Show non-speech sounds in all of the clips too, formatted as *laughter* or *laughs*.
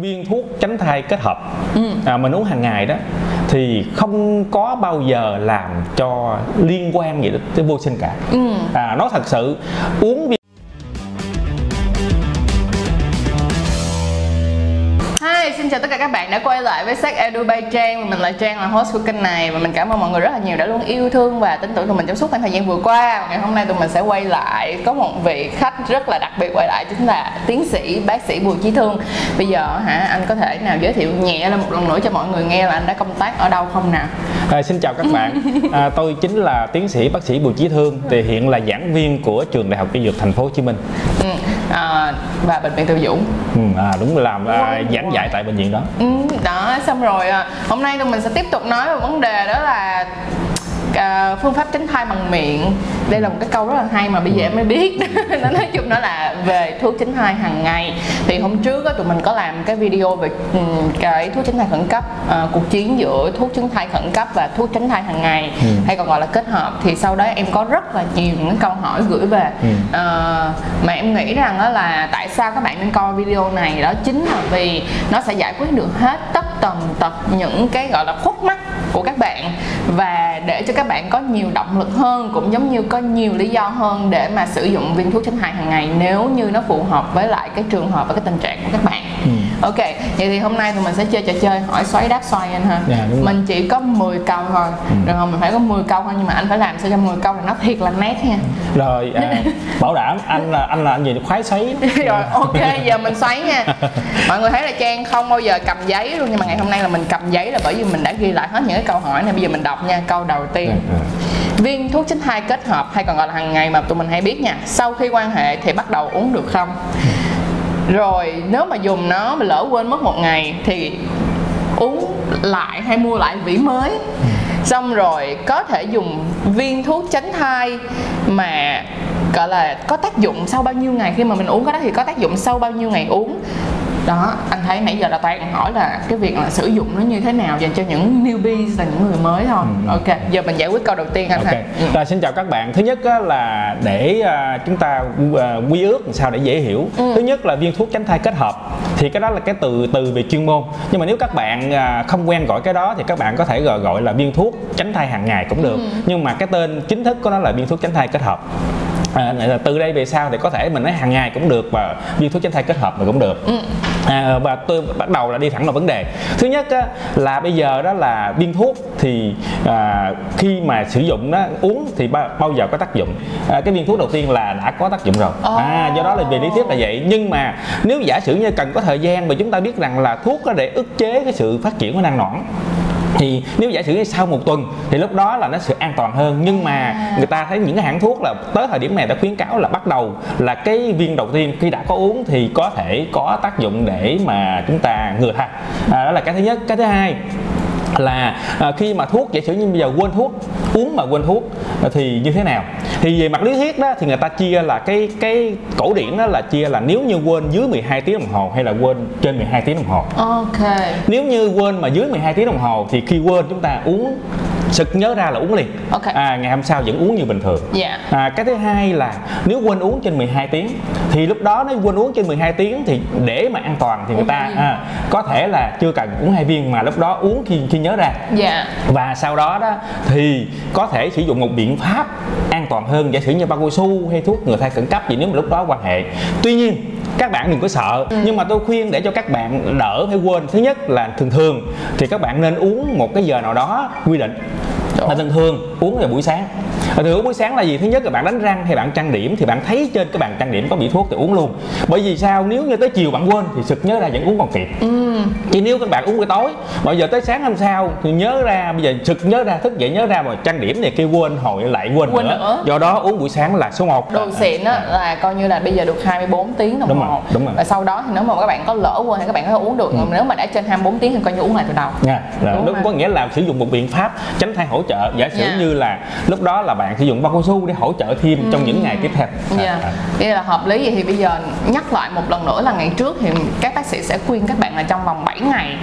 viên thuốc tránh thai kết hợp. À, mình uống hàng ngày đó thì không có bao giờ làm cho liên quan gì tới vô sinh cả. À, nó thật sự uống viên xin chào tất cả các bạn đã quay lại với sách Edu by Trang. Mình là Trang là host của kênh này Và mình cảm ơn mọi người rất là nhiều đã luôn yêu thương và tin tưởng tụi mình trong suốt khoảng thời gian vừa qua. Ngày hôm nay tụi mình sẽ quay lại Có một vị khách rất là đặc biệt quay lại Chính là tiến sĩ bác sĩ Bùi Chí Thương. Bây giờ hả anh có thể nào giới thiệu nhẹ lên một lần nữa cho mọi người nghe là anh đã công tác ở đâu không nào? À, xin chào các bạn, *laughs* à, tôi chính là tiến sĩ bác sĩ Bùi Chí Thương, thì hiện là giảng viên của trường Đại học Y Dược Thành phố Hồ Chí Minh. ừ. à, Và bệnh viện Từ Dũng. Ừ, à, đúng là làm à, giảng dạy tại bệnh viện đó. Ừ, đó xong rồi à, hôm nay tụi mình sẽ tiếp tục nói về vấn đề đó là à, phương pháp tránh thai bằng miệng. Đây là một cái câu rất là hay mà bây giờ em mới biết. *laughs* Nó nói chung đó là về thuốc tránh thai hàng ngày. Thì hôm trước á, tụi mình có làm cái video về ừ, cái thuốc tránh thai khẩn cấp à, cuộc chiến giữa thuốc tránh thai khẩn cấp và thuốc tránh thai hàng ngày hay còn gọi là kết hợp. Thì sau đó em có rất là nhiều những câu hỏi gửi về. À, mà em nghĩ rằng đó là tại sao các bạn nên coi video này? Đó chính là vì nó sẽ giải quyết được hết tất tần tật những cái gọi là khúc mắc của các bạn. Và để cho các bạn có nhiều động lực hơn, cũng giống như có nhiều lý do hơn để mà sử dụng viên thuốc tránh thai hàng ngày, nếu như nó phù hợp với lại cái trường hợp và cái tình trạng của các bạn ok vậy thì hôm nay tụi mình sẽ chơi trò chơi hỏi xoáy đáp xoay anh ha. Dạ, đúng rồi. mình chỉ có 10 câu thôi. Được không? Mình phải có 10 câu thôi nhưng mà anh phải làm sao cho 10 câu này nó thiệt là nét nha. Rồi, à, *laughs* bảo đảm anh là anh là anh gì? Khoái sấy. rồi ok giờ mình xoáy nha. *laughs* Mọi người thấy là trang không bao giờ cầm giấy luôn nhưng mà ngày hôm nay là mình cầm giấy là bởi vì mình đã ghi lại hết những cái câu hỏi này. Bây giờ mình đọc nha câu đầu tiên. Viên thuốc tránh thai kết hợp hay còn gọi là hàng ngày mà tụi mình hay biết nha. Sau khi quan hệ thì bắt đầu uống được không rồi, nếu mà dùng nó mà lỡ quên mất một ngày thì uống lại hay mua lại vỉ mới. Xong rồi, có thể dùng viên thuốc tránh thai mà, gọi là, có tác dụng sau bao nhiêu ngày. Khi mà mình uống cái đó thì có tác dụng sau bao nhiêu ngày uống đó anh thấy nãy giờ là toàn hỏi là cái việc là sử dụng nó như thế nào dành cho những newbies là những người mới thôi ok giờ mình giải quyết câu đầu tiên anh Ok, ha Ừ. rồi xin chào các bạn. Thứ nhất á, là để à, chúng ta à, quy ước làm sao để dễ hiểu. Thứ nhất là viên thuốc tránh thai kết hợp. Thì cái đó là cái từ từ về chuyên môn. Nhưng mà nếu các bạn à, không quen gọi cái đó thì các bạn có thể gọi gọi là viên thuốc tránh thai hàng ngày cũng được. Nhưng mà cái tên chính thức của nó là viên thuốc tránh thai kết hợp. À, là từ đây về sau thì có thể mình nói hàng ngày cũng được và viên thuốc tránh thai kết hợp mà cũng được. À, và tôi bắt đầu là đi thẳng vào vấn đề. Thứ nhất á, là bây giờ đó là viên thuốc thì à, khi mà sử dụng nó uống thì bao, bao giờ có tác dụng? À, cái viên thuốc đầu tiên là đã có tác dụng rồi. À, do đó là về lý thuyết là vậy. Nhưng mà nếu giả sử như cần có thời gian mà chúng ta biết rằng là thuốc có để ức chế cái sự phát triển của năng nõn thì nếu giả sử sau một tuần thì lúc đó là nó sẽ an toàn hơn. Nhưng mà người ta thấy những cái hãng thuốc là tới thời điểm này đã khuyến cáo là bắt đầu là cái viên đầu tiên khi đã có uống thì có thể có tác dụng để mà chúng ta ngừa thai à, đó là cái thứ nhất. Cái thứ hai là à, khi mà thuốc giả sử như bây giờ quên thuốc uống mà quên thuốc à, thì như thế nào thì về mặt lý thuyết đó thì người ta chia là cái cái cổ điển đó là chia là nếu như quên dưới 12 tiếng đồng hồ hay là quên trên 12 tiếng đồng hồ. Ok. Nếu như quên mà dưới 12 tiếng đồng hồ thì khi quên chúng ta uống sực nhớ ra là uống liền. Ok. à, ngày hôm sau vẫn uống như bình thường. Dạ. à, cái thứ hai là nếu quên uống trên 12 tiếng thì lúc đó nếu quên uống trên 12 tiếng thì để mà an toàn thì người Uống ta viên. à, có thể là chưa cần uống hai viên mà lúc đó uống khi khi nhớ ra. Dạ. Và sau đó đó thì có thể sử dụng một biện pháp an toàn hơn giả sử như bao cao su hay thuốc ngừa thai khẩn cấp gì nếu mà lúc đó quan hệ. Tuy nhiên các bạn đừng có sợ nhưng mà tôi khuyên để cho các bạn đỡ phải quên. Thứ nhất là thường thường thì các bạn nên uống một cái giờ nào đó quy định Dạ. mà thường thường uống vào buổi sáng. Và thường uống buổi sáng là gì? Thứ nhất là bạn đánh răng hay bạn trang điểm thì bạn thấy trên cái bàn trang điểm có bị thuốc thì uống luôn bởi vì sao? Nếu như tới chiều bạn quên thì sực nhớ ra vẫn uống còn kịp. Chỉ nếu các bạn uống buổi tối bây giờ tới sáng hôm sau thì nhớ ra bây giờ sực nhớ ra thức dậy nhớ ra mà trang điểm này kêu quên hồi lại quên, Quên nữa. nữa. do đó uống buổi sáng là số 1 đồ xịn á là coi như là bây giờ được 24 tiếng đồng Đúng rồi, hồ đúng rồi. và sau đó thì nếu mà các bạn có lỡ quên thì các bạn có uống được. Còn nếu mà đã trên 24 tiếng thì coi như uống lại từ đầu. Nha là Đúng rồi. có nghĩa là sử dụng một biện pháp tránh thai hỗ trợ. Giả sử Dạ. như là lúc đó là bạn sử dụng bao cao su để hỗ trợ thêm trong những ngày tiếp theo. Dạ, À, à. vậy là hợp lý. Vậy thì bây giờ nhắc lại một lần nữa là ngày trước thì các bác sĩ sẽ khuyên các bạn là trong vòng 7 ngày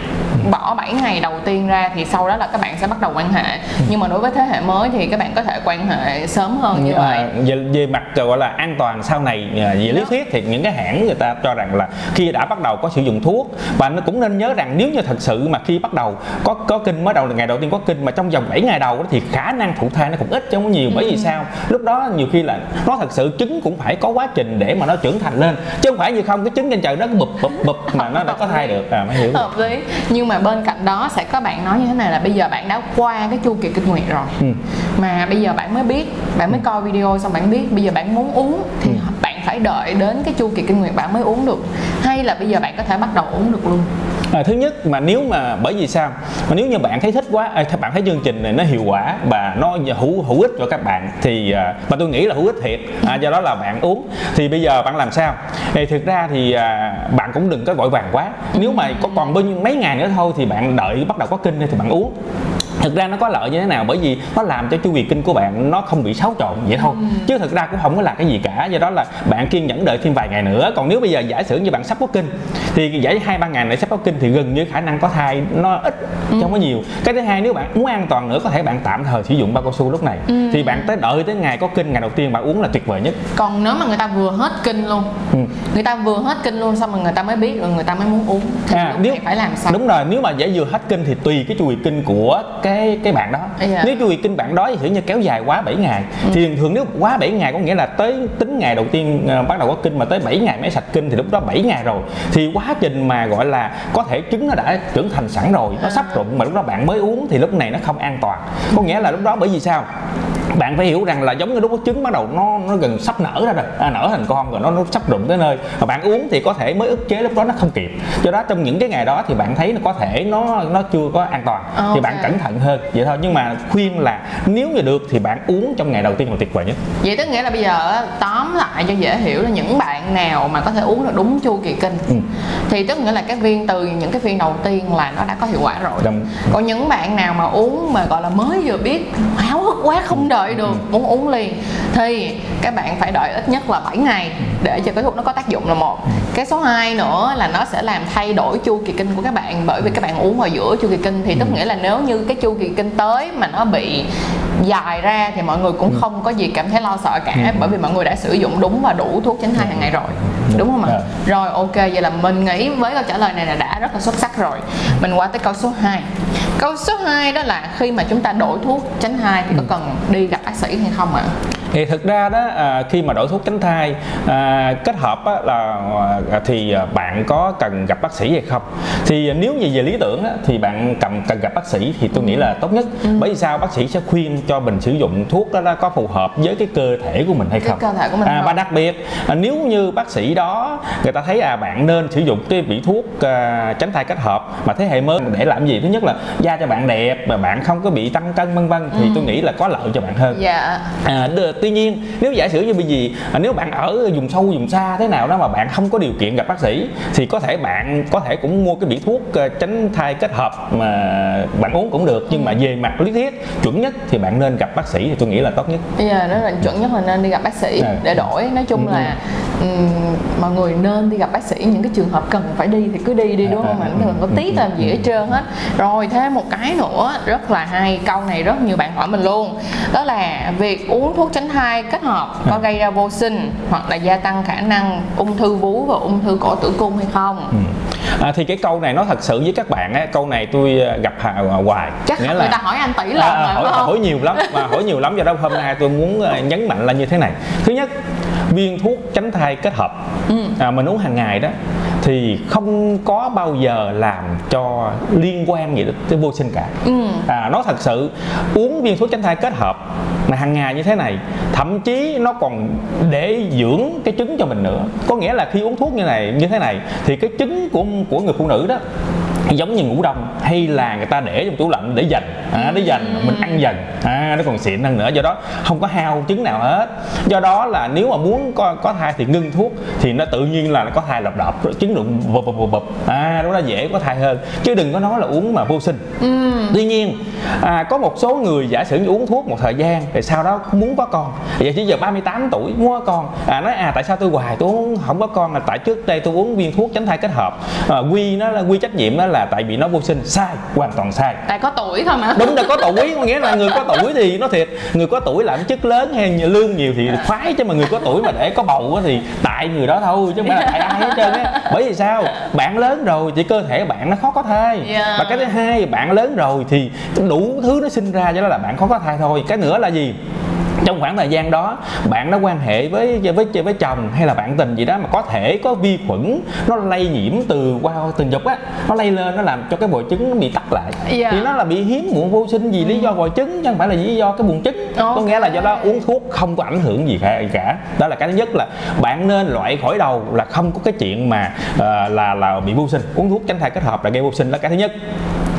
bỏ 7 ngày đầu tiên ra thì sau đó là các bạn sẽ bắt đầu quan hệ. Ừ. nhưng mà đối với thế hệ mới thì các bạn có thể quan hệ sớm hơn như à, vậy. về, về mặt gọi là an toàn sau này à, về lý thuyết thì những cái hãng người ta cho rằng là khi đã bắt đầu có sử dụng thuốc và nó cũng nên nhớ rằng nếu như thật sự mà khi bắt đầu có có kinh mới đầu ngày đầu tiên có kinh mà trong vòng 7 ngày đầu thì khả năng thụ thai nó cũng ít chứ không có nhiều bởi vì ừ. sao? Lúc đó nhiều khi là nó thật sự trứng cũng phải có quá trình để mà nó trưởng thành lên chứ không phải như không cái trứng trên trời nó cứ bụp bụp bụp mà nó đã có thai được. À mới hiểu. Hợp lý. Nhưng mà bên cạnh đó sẽ có bạn nói như thế này là bây giờ bạn đã qua cái chu kỳ kinh nguyệt rồi ừ. mà bây giờ bạn mới biết bạn mới coi video xong bạn biết bây giờ bạn muốn uống thì ừ. bạn phải đợi đến cái chu kỳ kinh nguyệt bạn mới uống được hay là bây giờ bạn có thể bắt đầu uống được luôn à, thứ nhất mà nếu mà bởi vì sao? Mà nếu như bạn thấy thích quá à, bạn thấy chương trình này nó hiệu quả và nó hữu hữu ích cho các bạn thì à, mà tôi nghĩ là hữu ích thiệt. À, do đó là bạn uống. Thì bây giờ bạn làm sao? Thì thực ra thì à, bạn cũng đừng có vội vàng quá. Nếu mà có còn bao nhiêu mấy ngày nữa thôi thì bạn đợi bắt đầu có kinh thì bạn uống thực ra nó có lợi như thế nào bởi vì nó làm cho chu kỳ kinh của bạn nó không bị xáo trộn vậy thôi ừ. chứ thực ra cũng không có là cái gì cả do đó là bạn kiên nhẫn đợi thêm vài ngày nữa còn nếu bây giờ giả sử như bạn sắp có kinh thì giải hai ba ngày để sắp có kinh thì gần như khả năng có thai nó ít ừ. không có nhiều cái thứ hai nếu bạn muốn an toàn nữa có thể bạn tạm thời sử dụng bao cao su lúc này ừ. thì bạn tới đợi tới ngày có kinh ngày đầu tiên bạn uống là tuyệt vời nhất còn nếu mà người ta vừa hết kinh luôn ừ. người ta vừa hết kinh luôn xong rồi người ta mới biết rồi người ta mới muốn uống thì à, nếu phải làm sao đúng rồi nếu mà giải vừa hết kinh thì tùy cái chu kỳ kinh của cái cái bạn đó yeah. Nếu chu kỳ kinh bạn đó thì như kéo dài quá 7 ngày ừ. thì thường thường nếu quá 7 ngày có nghĩa là tới tính ngày đầu tiên uh, bắt đầu có kinh mà tới 7 ngày mới sạch kinh thì lúc đó 7 ngày rồi thì quá trình mà gọi là có thể trứng nó đã trưởng thành sẵn rồi nó sắp rụng mà lúc đó bạn mới uống thì lúc này nó không an toàn có nghĩa là lúc đó bởi vì sao bạn phải hiểu rằng là giống như lúc có trứng bắt đầu nó nó gần sắp nở ra rồi. À, nở thành con rồi nó nó sắp rụng tới nơi. Mà bạn uống thì có thể mới ức chế lúc đó nó không kịp. Do đó trong những cái ngày đó thì bạn thấy nó có thể nó nó chưa có an toàn okay. thì bạn cẩn thận hơn. Vậy thôi nhưng mà khuyên là nếu như được thì bạn uống trong ngày đầu tiên là tuyệt vời nhất. Vậy tức nghĩa là bây giờ tóm lại cho dễ hiểu là những bạn nào mà có thể uống được đúng chu kỳ kinh. Ừ. thì tức nghĩa là cái viên từ những cái viên đầu tiên là nó đã có hiệu quả rồi. Đúng. còn những bạn nào mà uống mà gọi là mới vừa biết háo hức quá không đợi được muốn uống liền thì các bạn phải đợi ít nhất là 7 ngày để cho cái thuốc nó có tác dụng là một cái số 2 nữa là nó sẽ làm thay đổi chu kỳ kinh của các bạn bởi vì các bạn uống vào giữa chu kỳ kinh thì tức nghĩa là nếu như cái chu kỳ kinh tới mà nó bị dài ra thì mọi người cũng ừ. không có gì cảm thấy lo sợ cả ừ. bởi vì mọi người đã sử dụng đúng và đủ thuốc tránh thai hàng ngày rồi đúng không ạ. Dạ. rồi ok vậy là mình nghĩ với câu trả lời này là đã rất là xuất sắc rồi mình qua tới câu số 2 câu số 2 đó là khi mà chúng ta đổi thuốc tránh thai thì có ừ. cần đi gặp bác sĩ hay không ạ? Thì thực ra đó à, khi mà đổi thuốc tránh thai à, kết hợp á, là à, thì bạn có cần gặp bác sĩ hay không? Thì nếu như về lý tưởng á, thì bạn cần cần gặp bác sĩ thì tôi nghĩ là tốt nhất. Ừ. bởi vì sao? Bác sĩ sẽ khuyên cho mình sử dụng thuốc đó, đó có phù hợp với cái cơ thể của mình hay không? cái cơ thể của mình à, và đặc biệt à, nếu như bác sĩ đó người ta thấy à bạn nên sử dụng cái vị thuốc à, tránh thai kết hợp mà thế hệ mới để làm gì? Thứ nhất là da cho bạn đẹp mà bạn không có bị tăng cân vân vân thì ừ. tôi nghĩ là có lợi cho bạn hơn. Dạ. à, tuy nhiên nếu giả sử như bây giờ à, nếu bạn ở vùng sâu vùng xa thế nào đó mà bạn không có điều kiện gặp bác sĩ thì có thể bạn có thể cũng mua cái vị thuốc à, tránh thai kết hợp mà bạn uống cũng được. Nhưng mà về mặt lý thuyết chuẩn nhất thì bạn nên gặp bác sĩ thì tôi nghĩ là tốt nhất. Bây giờ đó là chuẩn nhất là nên đi gặp bác sĩ à. để đổi. Nói chung ừ. là um, mọi người nên đi gặp bác sĩ. Những cái trường hợp cần phải đi thì cứ đi đi đúng không? À, đừng có tiếc làm gì hết trơn hết rồi thêm một cái nữa rất là hay câu này rất nhiều bạn hỏi mình luôn. Đó là việc uống thuốc tránh thai kết hợp có à. gây ra vô sinh hoặc là gia tăng khả năng ung thư vú và ung thư cổ tử cung hay không ừ. à, thì cái câu này nó thật sự với các bạn á câu này tôi à, gặp hà, hoài chắc nghĩa là người ta hỏi anh tỷ lần à, à, hỏi, hỏi nhiều lắm mà hỏi nhiều lắm do đó hôm nay tôi muốn à, nhấn mạnh là như thế này thứ nhất viên thuốc tránh thai kết hợp ừ. à, mình uống hàng ngày đó thì không có bao giờ làm cho liên quan gì tới vô sinh cả ừ. à, nó thật sự uống viên thuốc tránh thai kết hợp mà hàng ngày như thế này, thậm chí nó còn để dưỡng cái trứng cho mình nữa. Có nghĩa là khi uống thuốc như này, như thế này, thì cái trứng của của người phụ nữ đó giống như ngủ đông hay là người ta để trong tủ lạnh để dành. À, để dành mình ăn dần. À, nó còn xịn hơn nữa. Do đó không có hao trứng nào hết. Do đó là nếu mà muốn có, có thai thì ngưng thuốc thì nó tự nhiên là nó có thai lọc đọc trứng đụng bụp bụp bụp bụp. À đó là dễ có thai hơn. Chứ đừng có nói là uống mà vô sinh. Ừ. tuy nhiên à, có một số người giả sử như uống thuốc một thời gian rồi sau đó muốn có con. Vậy chỉ giờ 38 tuổi muốn có con. À nói à tại sao tôi hoài? Tôi uống không có con là tại trước đây tôi uống viên thuốc tránh thai kết hợp. À, quy nó là quy trách nhiệm đó là là tại vì nó vô sinh sai hoàn toàn sai. Tại có tuổi thôi mà đúng là có tuổi có nghĩa là người có tuổi thì nó thiệt. Người có tuổi làm chức lớn hay lương nhiều thì khoái chứ mà người có tuổi mà để có bầu thì tại người đó thôi chứ không phải là tại ai hết trơn á. Bởi vì sao? Bạn lớn rồi thì cơ thể bạn nó khó có thai. Yeah. và cái thứ hai bạn lớn rồi thì đủ thứ nó sinh ra cho đó là bạn khó có thai thôi. Cái nữa là gì trong khoảng thời gian đó bạn đã quan hệ với với với chồng hay là bạn tình gì đó mà có thể có vi khuẩn nó lây nhiễm từ qua tình dục á nó lây lên nó làm cho cái bồi trứng nó bị tắc lại. Dạ. thì nó là bị hiếm muộn vô sinh vì lý do bồi trứng chứ không phải là lý do cái buồng trứng. Có Ok. nghĩa là do đó uống thuốc không có ảnh hưởng gì cả, cả. Đó là cái thứ nhất là bạn nên loại khỏi đầu là không có cái chuyện mà ờ, là là bị vô sinh. Uống thuốc tránh thai kết hợp là gây vô sinh đó cái thứ nhất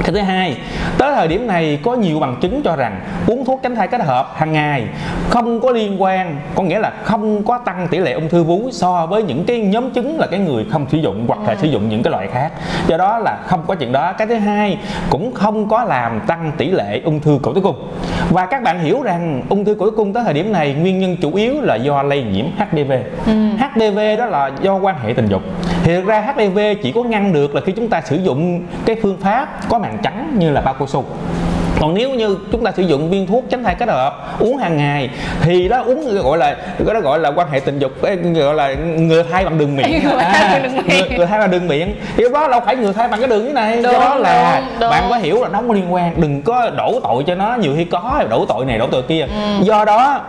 cái thứ hai tới thời điểm này có nhiều bằng chứng cho rằng uống thuốc tránh thai kết hợp hàng ngày không có liên quan có nghĩa là không có tăng tỷ lệ ung thư vú so với những cái nhóm chứng là cái người không sử dụng hoặc là sử dụng những cái loại khác. Do đó là không có chuyện đó. Cái thứ hai cũng không có làm tăng tỷ lệ ung thư cổ tử cung. Và các bạn hiểu rằng ung thư cổ tử cung tới thời điểm này nguyên nhân chủ yếu là do lây nhiễm HPV HPV đó là do quan hệ tình dục. Thì thực ra HPV chỉ có ngăn được là khi chúng ta sử dụng cái phương pháp có màng trắng như là bao cao su. Còn nếu như chúng ta sử dụng viên thuốc tránh thai kết hợp uống hàng ngày thì đó uống gọi là cái đó gọi là quan hệ tình dục gọi là ngừa thai bằng đường miệng. *laughs* Miệng. ngừa, ngừa thai bằng đường miệng. Thì đó đâu phải ngừa thai bằng cái đường như này. Do Đúng, đó là đúng, đúng. bạn có hiểu là nó không có liên quan. Đừng có đổ tội cho nó nhiều khi có đổ tội này đổ tội kia. Do đó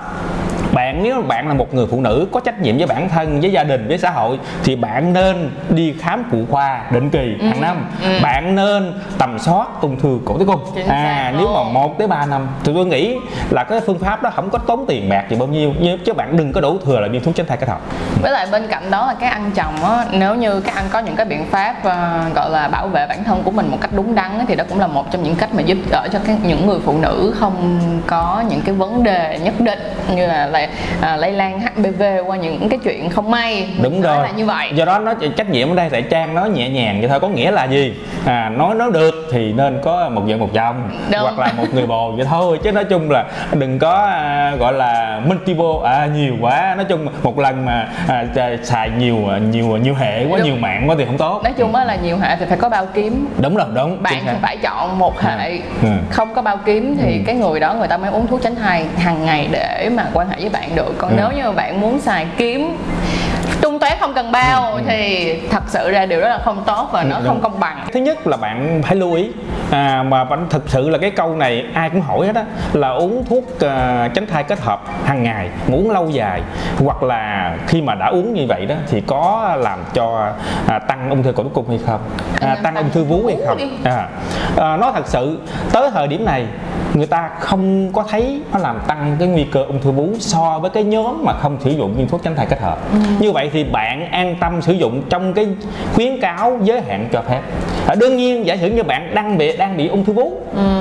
bạn nếu bạn là một người phụ nữ có trách nhiệm với bản thân với gia đình với xã hội thì bạn nên đi khám phụ khoa định kỳ hàng năm. bạn nên tầm soát ung thư cổ tử cung. Chính à nếu mà một tới 3 năm. Thì tôi nghĩ là cái phương pháp đó không có tốn tiền bạc gì bao nhiêu nhưng chứ bạn đừng có đổ thừa là viên thuốc tránh thai kết hợp. Với lại bên cạnh đó là cái ăn chồng á nếu như các anh có những cái biện pháp ờ, gọi là bảo vệ bản thân của mình một cách đúng đắn thì đó cũng là một trong những cách mà giúp đỡ cho các những người phụ nữ không có những cái vấn đề nhất định như là lây, à, lây lan HPV qua những cái chuyện không may. Đúng rồi. là như vậy. Do đó nó trách nhiệm ở đây tại trang nói nhẹ nhàng vậy thôi có nghĩa là gì? À nói nói được thì nên có một vợ một chồng Đúng. hoặc là một người bồ vậy thôi chứ nói chung là đừng có à, gọi là multiple à nhiều quá. Nói chung một lần mà à, xài nhiều nhiều nhiều hệ quá Đúng. nhiều mạng quá thì không tốt. Nói chung á là nhiều hệ thì phải có bao kiếm. Đúng rồi đúng bạn thì phải chọn một hệ Ừ. không có bao kiếm thì cái người đó người ta mới uống thuốc tránh thai hàng ngày để mà quan hệ với bạn được còn Ừ. nếu như bạn muốn xài kiếm tung tóe không cần bao thì thật sự ra điều đó là không tốt và nó Ừ, không đúng. công bằng. Thứ nhất là bạn phải lưu ý à, mà bạn thực sự là cái câu này ai cũng hỏi hết á là uống thuốc à, tránh thai kết hợp hàng ngày uống lâu dài hoặc là khi mà đã uống như vậy đó thì có làm cho à, tăng ung thư cổ tử cung hay không? À, tăng ung thư vú hay không? à, à, nó thật sự tới thời điểm này người ta không có thấy nó làm tăng cái nguy cơ ung thư vú so với cái nhóm mà không sử dụng viên thuốc tránh thai kết hợp. Như vậy thì bạn an tâm sử dụng trong cái khuyến cáo giới hạn cho phép. À, đương nhiên giả sử như bạn đang bị đang bị ung thư vú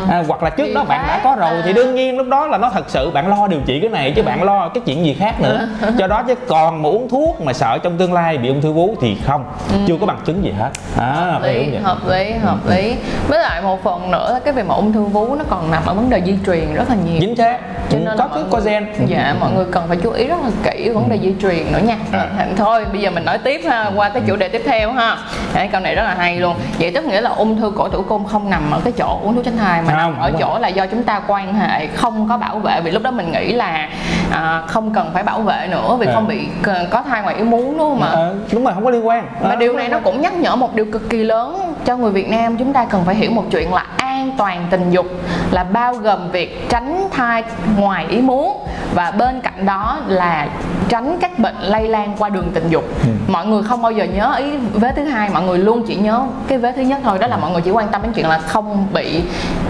à, hoặc là trước Thì đó bạn đã có rồi à. thì đương nhiên lúc đó là nó thật sự bạn lo điều trị cái này chứ bạn lo cái chuyện gì khác nữa. *laughs* Do đó chứ còn mà uống thuốc mà sợ trong tương lai bị ung thư vú thì không chưa có bằng chứng gì hết. À, hợp lý hợp lý hợp lý. Với lại một phần nữa là cái việc mà ung thư vú nó còn nằm ở vấn đề di truyền rất là nhiều. Chính xác. Cho Ừ, nên có cái có gen dạ mọi người cần phải chú ý rất là kỹ vấn đề di truyền nữa nha. À. thôi. Bây giờ mình nói tiếp ha qua cái chủ đề tiếp theo ha. Đấy, câu này rất là hay luôn. Vậy tức nghĩa là ung thư cổ tử cung không nằm ở cái chỗ uống thuốc tránh thai mà Không, nằm ở chỗ là do chúng ta quan hệ không có bảo vệ. Vì lúc đó mình nghĩ là à, không cần phải bảo vệ nữa vì À. không bị c- có thai ngoài ý muốn đúng không ạ? Ờ, đúng rồi không có liên quan. Mà Ờ, điều này nó cũng nhắc nhở một điều cực kỳ lớn cho người Việt Nam chúng ta cần phải hiểu một chuyện là an toàn tình dục là bao gồm việc tránh thai ngoài ý muốn và bên cạnh đó là tránh các bệnh lây lan qua đường tình dục Ừ. mọi người không bao giờ nhớ ý vế thứ hai mọi người luôn chỉ nhớ cái vế thứ nhất thôi đó là mọi người chỉ quan tâm đến chuyện là không bị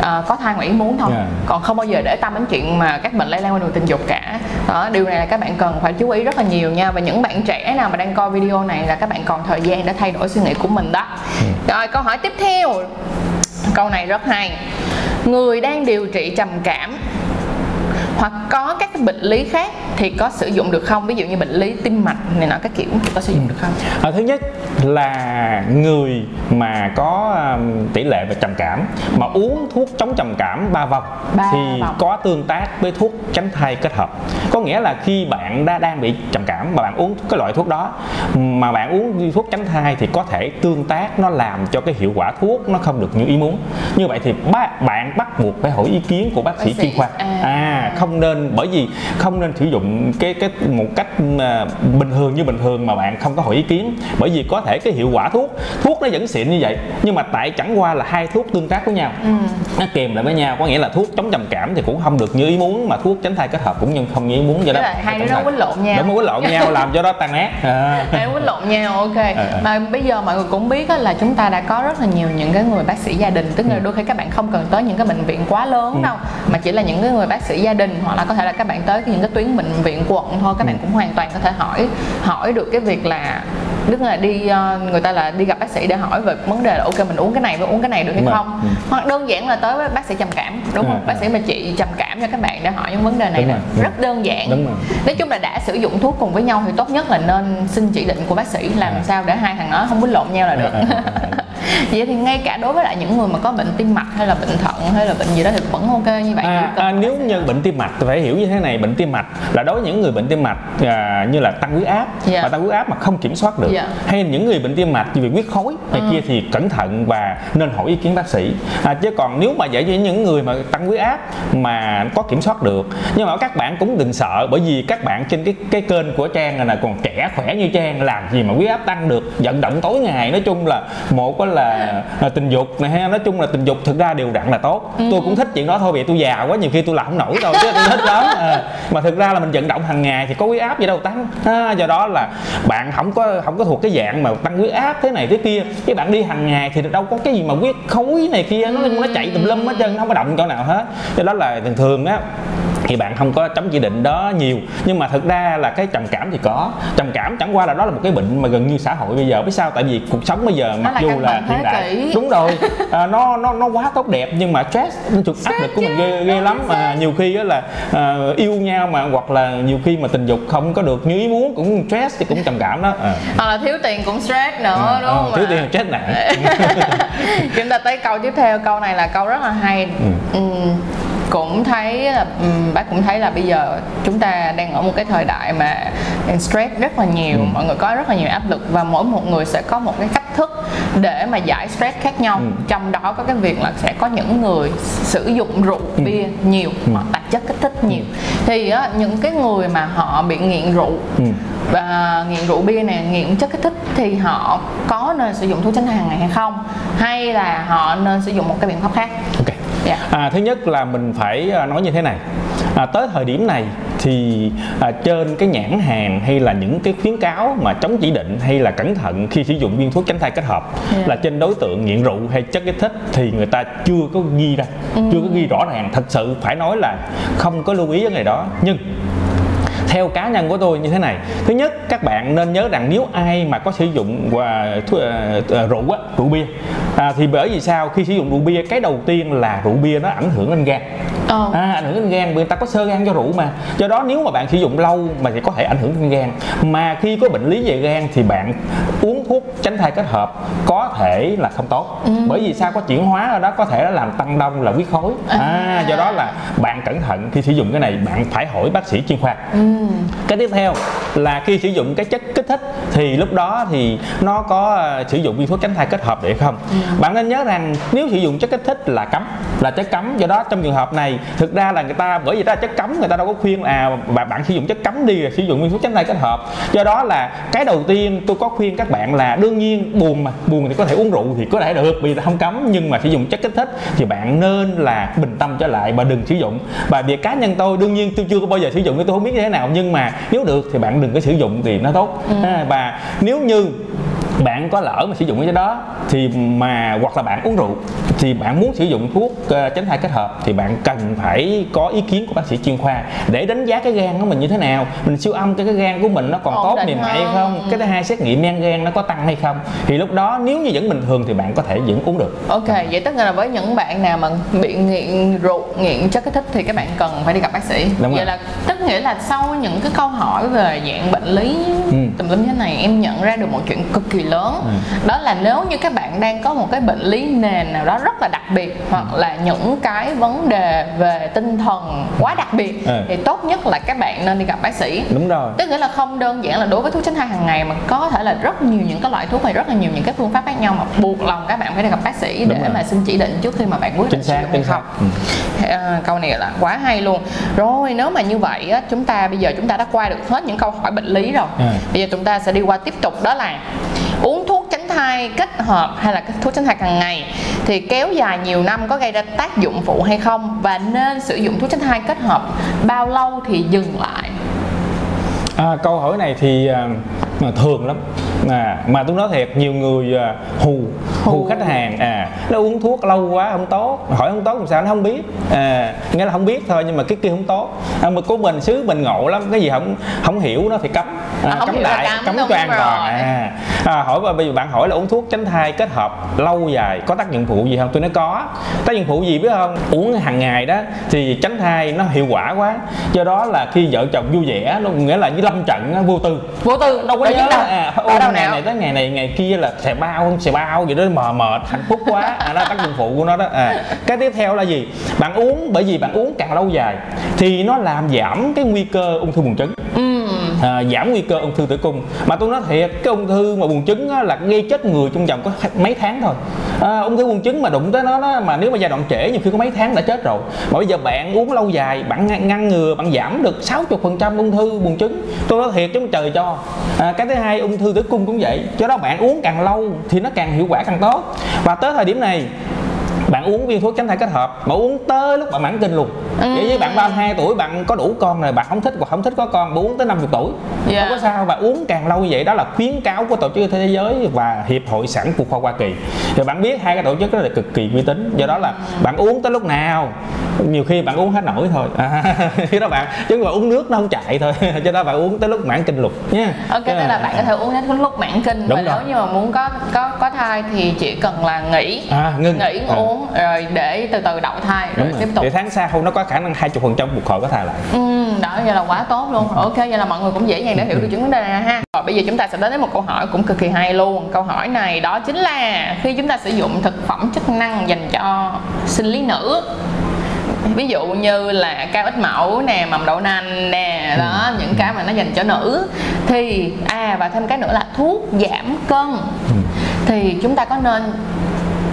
à, có thai ngoài ý muốn thôi Yeah. còn không bao giờ để tâm đến chuyện mà các bệnh lây lan qua đường tình dục cả đó điều này là các bạn cần phải chú ý rất là nhiều nha. Và những bạn trẻ nào mà đang coi video này là các bạn còn thời gian để thay đổi suy nghĩ của mình đó. Rồi câu hỏi tiếp theo. Câu này rất hay. Người đang điều trị trầm cảm hoặc có các bệnh lý khác thì có sử dụng được không? Ví dụ như bệnh lý tim mạch này nọ các kiểu thì có sử dụng được không? À, thứ nhất là người mà có um, tỷ lệ về trầm cảm mà uống thuốc chống trầm cảm ba vòng Ba thì vòng. có tương tác với thuốc tránh thai kết hợp. Có nghĩa là khi bạn đã đang bị trầm cảm mà bạn uống cái loại thuốc đó mà bạn uống thuốc tránh thai thì có thể tương tác nó làm cho cái hiệu quả thuốc nó không được như ý muốn. Như vậy thì bác bạn bắt buộc phải hỏi ý kiến của bác sĩ, chuyên khoa. à. à không nên bởi vì không nên sử dụng cái cái một cách bình thường như bình thường mà bạn không có hỏi ý kiến bởi vì có thể cái hiệu quả thuốc thuốc nó vẫn xịn như vậy nhưng mà tại chẳng qua là hai thuốc tương tác với nhau Ừ. nó kèm lại với nhau có nghĩa là thuốc chống trầm cảm thì cũng không được như ý muốn mà thuốc tránh thai kết hợp cũng như không như ý muốn do đó hai đứa nó quýnh lộn nhau. đúng quýnh lộn nhau làm cho đó tan nát à. *laughs* Hai quýnh lộn nhau ok à. mà bây giờ mọi người cũng biết là chúng ta đã có rất là nhiều những cái người bác sĩ gia đình tức là Ừ. đôi khi các bạn không cần tới những cái bệnh viện quá lớn Ừ. đâu mà chỉ là những cái người bác sĩ gia đình hoặc là có thể là các bạn tới những cái tuyến bệnh viện quận thôi các bạn Ừ. cũng hoàn toàn có thể hỏi hỏi được cái việc là tức là đi ờ, người ta là đi gặp bác sĩ để hỏi về vấn đề là ok mình uống cái này với uống cái này được hay Đúng rồi. không Ừ. hoặc đơn giản là tới với bác sĩ trầm cảm đúng không À, bác à. sĩ mà trị trầm cảm cho các bạn để hỏi những vấn đề này Đúng là rồi, rất đơn giản Đúng rồi. nói chung là đã sử dụng thuốc cùng với nhau thì tốt nhất là nên xin chỉ định của bác sĩ làm À. sao để hai thằng nó không quýnh lộn nhau là được À, à, à, à. *laughs* vậy thì ngay cả đối với lại những người mà có bệnh tim mạch hay là bệnh thận hay là bệnh gì đó thì vẫn ok như vậy À, à, nếu như bệnh tim mạch thì phải hiểu như thế này bệnh tim mạch là đối với những người bệnh tim mạch à, như là tăng huyết áp Dạ. mà tăng huyết áp mà không kiểm soát được Dạ. hay là những người bệnh tim mạch như bị huyết khối này Ừ. kia thì cẩn thận và nên hỏi ý kiến bác sĩ à, chứ còn nếu mà dạy cho những người mà tăng huyết áp mà có kiểm soát được nhưng mà các bạn cũng đừng sợ bởi vì các bạn trên cái cái kênh của trang này là còn trẻ khỏe như trang làm gì mà huyết áp tăng được vận động tối ngày nói chung là một á là à, tình dục này ha. Nói chung là tình dục thực ra đều đặn là tốt. Ừ. tôi cũng thích chuyện đó thôi vì tôi già quá nhiều khi tôi làm không nổi đâu chứ tôi thích lắm. À, mà thực ra là mình vận động hàng ngày thì có huyết áp gì đâu tăng à, do đó là bạn không có không có thuộc cái dạng mà tăng huyết áp thế này thế kia. Cái bạn đi hàng ngày thì đâu có cái gì mà huyết khối này kia nó nó chạy tùm lum hết trơn nó không có động chỗ nào hết. Do đó là thường thường á thì bạn không có chống chỉ định đó nhiều. Nhưng mà thực ra là cái trầm cảm thì có. Trầm cảm chẳng qua là đó là một cái bệnh mà gần như xã hội bây giờ. Biết sao? Tại vì cuộc sống bây giờ mặc là dù là hiện đại. kỷ. đúng rồi. À, nó nó nó quá tốt đẹp nhưng mà stress nó chụp áp lực của mình ghê ghê lắm. à, nhiều khi á là à, yêu nhau mà hoặc là nhiều khi mà tình dục không có được như ý muốn cũng stress thì cũng trầm cảm đó. À. hoặc là thiếu tiền cũng stress nữa À, đúng không thiếu ạ? tiền stress nặng. *laughs* Chúng ta tới câu tiếp theo. Câu này là câu rất là hay. Ừm, cũng thấy là bác cũng thấy là bây giờ chúng ta đang ở một cái thời đại mà stress rất là nhiều mọi người có rất là nhiều áp lực và mỗi một người sẽ có một cái cách thức để mà giải stress khác nhau. Ừ. trong đó có cái việc là sẽ có những người sử dụng rượu bia nhiều hoặc tạp chất kích thích nhiều. Thì á, những cái người mà họ bị nghiện rượu Ừ. và nghiện rượu bia này nghiện chất kích thích thì họ có nên sử dụng thuốc tránh thai hàng ngày hay không? Hay là họ nên sử dụng một cái biện pháp khác? Ok dạ. À, thứ nhất là mình phải à, nói như thế này. À, tới thời điểm này thì à, trên cái nhãn hàng hay là những cái khuyến cáo mà chống chỉ định hay là cẩn thận khi sử dụng viên thuốc tránh thai kết hợp Yeah. là trên đối tượng nghiện rượu hay chất kích thích thì người ta chưa có ghi ra chưa có ghi rõ ràng. Thật sự phải nói là không có lưu ý vấn đề đó. Nhưng theo cá nhân của tôi như thế này. Thứ nhất các bạn nên nhớ rằng nếu ai mà có sử dụng và ờ, ờ, rượu á rượu bia à, thì bởi vì sao? Khi sử dụng rượu bia cái đầu tiên là rượu bia nó ảnh hưởng lên gan. Ờ. À, ảnh hưởng đến gan người ta có sơ gan do rượu mà. Do đó nếu mà bạn sử dụng lâu mà thì có thể ảnh hưởng đến gan. Mà khi có bệnh lý về gan thì bạn uống thuốc tránh thai kết hợp có thể là không tốt. Bởi vì sao? Có chuyển hóa ở đó có thể nó làm tăng đông là huyết khối. À, do đó là bạn cẩn thận khi sử dụng cái này bạn phải hỏi bác sĩ chuyên khoa cái tiếp theo là khi sử dụng cái chất kích thích thì lúc đó thì nó có ờ, sử dụng viên thuốc tránh thai kết hợp để không? Bạn nên nhớ rằng nếu sử dụng chất kích thích là cấm là chất cấm. Do đó trong trường hợp này thực ra là người ta bởi vì là chất cấm người ta đâu có khuyên à bạn, bạn sử dụng chất cấm đi sử dụng viên thuốc tránh thai kết hợp. Do đó là cái đầu tiên tôi có khuyên các bạn là đương nhiên buồn mà buồn thì có thể uống rượu thì có thể được vì ta không cấm. Nhưng mà sử dụng chất kích thích thì bạn nên là bình tâm trở lại và đừng sử dụng. Và việc cá nhân tôi đương nhiên tôi chưa có bao giờ sử dụng nên tôi không biết như thế nào nhưng mà nếu được thì bạn đừng có sử dụng thì nó tốt. À, và nếu như bạn có lỡ mà sử dụng cái đó thì mà hoặc là bạn uống rượu thì bạn muốn sử dụng thuốc tránh thai kết hợp thì bạn cần phải có ý kiến của bác sĩ chuyên khoa để đánh giá cái gan của mình như thế nào mình siêu âm cái cái gan của mình nó còn Ổn tốt mềm mại hay không? cái thứ hai xét nghiệm men gan nó có tăng hay không thì lúc đó nếu như vẫn bình thường thì bạn có thể vẫn uống được Ok, vậy tức là với những bạn nào mà bị nghiện rượu, nghiện chất kích thích thì các bạn cần phải đi gặp bác sĩ. Đúng vậy rồi. là tức nghĩa là sau những cái câu hỏi về dạng bệnh lý Ừ. tùm lum như thế này em nhận ra được một chuyện cực kỳ lớn. Ừ. Đó là nếu như các bạn đang có một cái bệnh lý nền nào đó rất là đặc biệt hoặc là những cái vấn đề về tinh thần quá đặc biệt Ừ. thì tốt nhất là các bạn nên đi gặp bác sĩ. đúng rồi Tức nghĩa là không đơn giản là đối với thuốc tránh thai hàng ngày mà có thể là rất nhiều những cái loại thuốc hay rất là nhiều những cái phương pháp khác nhau mà buộc lòng các bạn phải đi gặp bác sĩ để mà xin chỉ định trước khi mà bạn quyết định sử dụng hay không. ừ. À, câu này là quá hay luôn rồi nếu mà như vậy á, chúng ta bây giờ chúng ta đã qua được hết những câu hỏi bệnh lý rồi Ừ. bây giờ chúng ta sẽ đi qua tiếp tục đó là uống thuốc tránh thai kết hợp hay là thuốc tránh thai hàng ngày thì kéo dài nhiều năm có gây ra tác dụng phụ hay không và nên sử dụng thuốc tránh thai kết hợp bao lâu thì dừng lại? À, câu hỏi này thì à, mà thường lắm à, mà tôi nói thiệt nhiều người à, hù hù Hù. khách hàng. À nó uống thuốc lâu quá không tốt. Hỏi không tốt làm sao nó không biết. À, nghĩa là không biết thôi nhưng mà cái kia không tốt. À, mà của mình xứ mình ngộ lắm cái gì không không hiểu nó thì cấm. À, không cấm đại cấm, rồi. toàn à, à, hỏi bây giờ bạn hỏi là uống thuốc tránh thai kết hợp lâu dài có tác dụng phụ gì không? Tôi nói có. Tác dụng phụ gì biết không? Uống hàng ngày đó thì tránh thai nó hiệu quả quá. Do đó là khi vợ chồng vui vẻ nó nghĩa là như lâm trận vô tư. Vô tư đâu có Rồi nhớ ta- à, ôm đâu ngày nào này tới ngày này ngày kia là xè bao xè bao gì đó mờ mệt hạnh phúc quá. À, *laughs* đó là tác dụng phụ của nó đó. À. cái tiếp theo là gì? Bạn uống bởi vì bạn uống càng lâu dài thì nó làm giảm cái nguy cơ ung thư buồng trứng à, giảm nguy cơ ung thư tử cung. Mà tôi nói thiệt cái ung thư mà buồng trứng á, là gây chết người trong vòng có mấy tháng thôi. À, ung thư buồng trứng mà đụng tới nó đó mà nếu mà giai đoạn trễ nhiều khi có mấy tháng đã chết rồi. Mà bây giờ bạn uống lâu dài bạn ngăn, ngừa bạn giảm được 60 phần trăm ung thư buồng trứng. Tôi nói thiệt chứ trời cho. À, cái thứ hai ung thư tử cung cũng vậy. Cho đó bạn uống càng lâu thì nó càng hiệu quả càng tốt. Và tới thời điểm này bạn uống viên thuốc tránh thai kết hợp. Mà uống tới lúc bạn mãn kinh luôn. Ừ. vậy với bạn 32 tuổi bạn có đủ con rồi bạn không thích hoặc không thích có con bạn uống tới 50 tuổi. Dạ. không có sao và uống càng lâu như vậy đó là khuyến cáo của tổ chức thế giới và hiệp hội sản phụ khoa hoa kỳ. Thì bạn biết hai cái tổ chức đó là cực kỳ uy tín. Do đó là bạn uống tới lúc nào nhiều khi bạn uống hết nổi thôi. À, *laughs* đó bạn chứ mà uống nước nó không chạy thôi. *laughs* Cho đó bạn uống tới lúc mãn kinh luôn nha. Ok, tức là bạn có thể uống đến lúc mãn kinh Đúng và nếu rồi. như mà muốn có có có thai thì chỉ cần là nghỉ. À ngưng. Nghỉ À, uống rồi để từ từ đậu thai rồi rồi. tiếp tục. Thì tháng sau nó có khả năng 20 phần trăm phục hồi có thai lại. Ừ, đó vậy là quá tốt luôn. Ok vậy là mọi người cũng dễ dàng để hiểu được những vấn đề này ha. Rồi bây giờ chúng ta sẽ đến với một câu hỏi cũng cực kỳ hay luôn. Câu hỏi này đó chính là khi chúng ta sử dụng thực phẩm chức năng dành cho sinh lý nữ ví dụ như là cao ích mẫu nè mầm đậu nành nè đó những cái mà nó dành cho nữ thì à và thêm cái nữa là thuốc giảm cân. Thì chúng ta có nên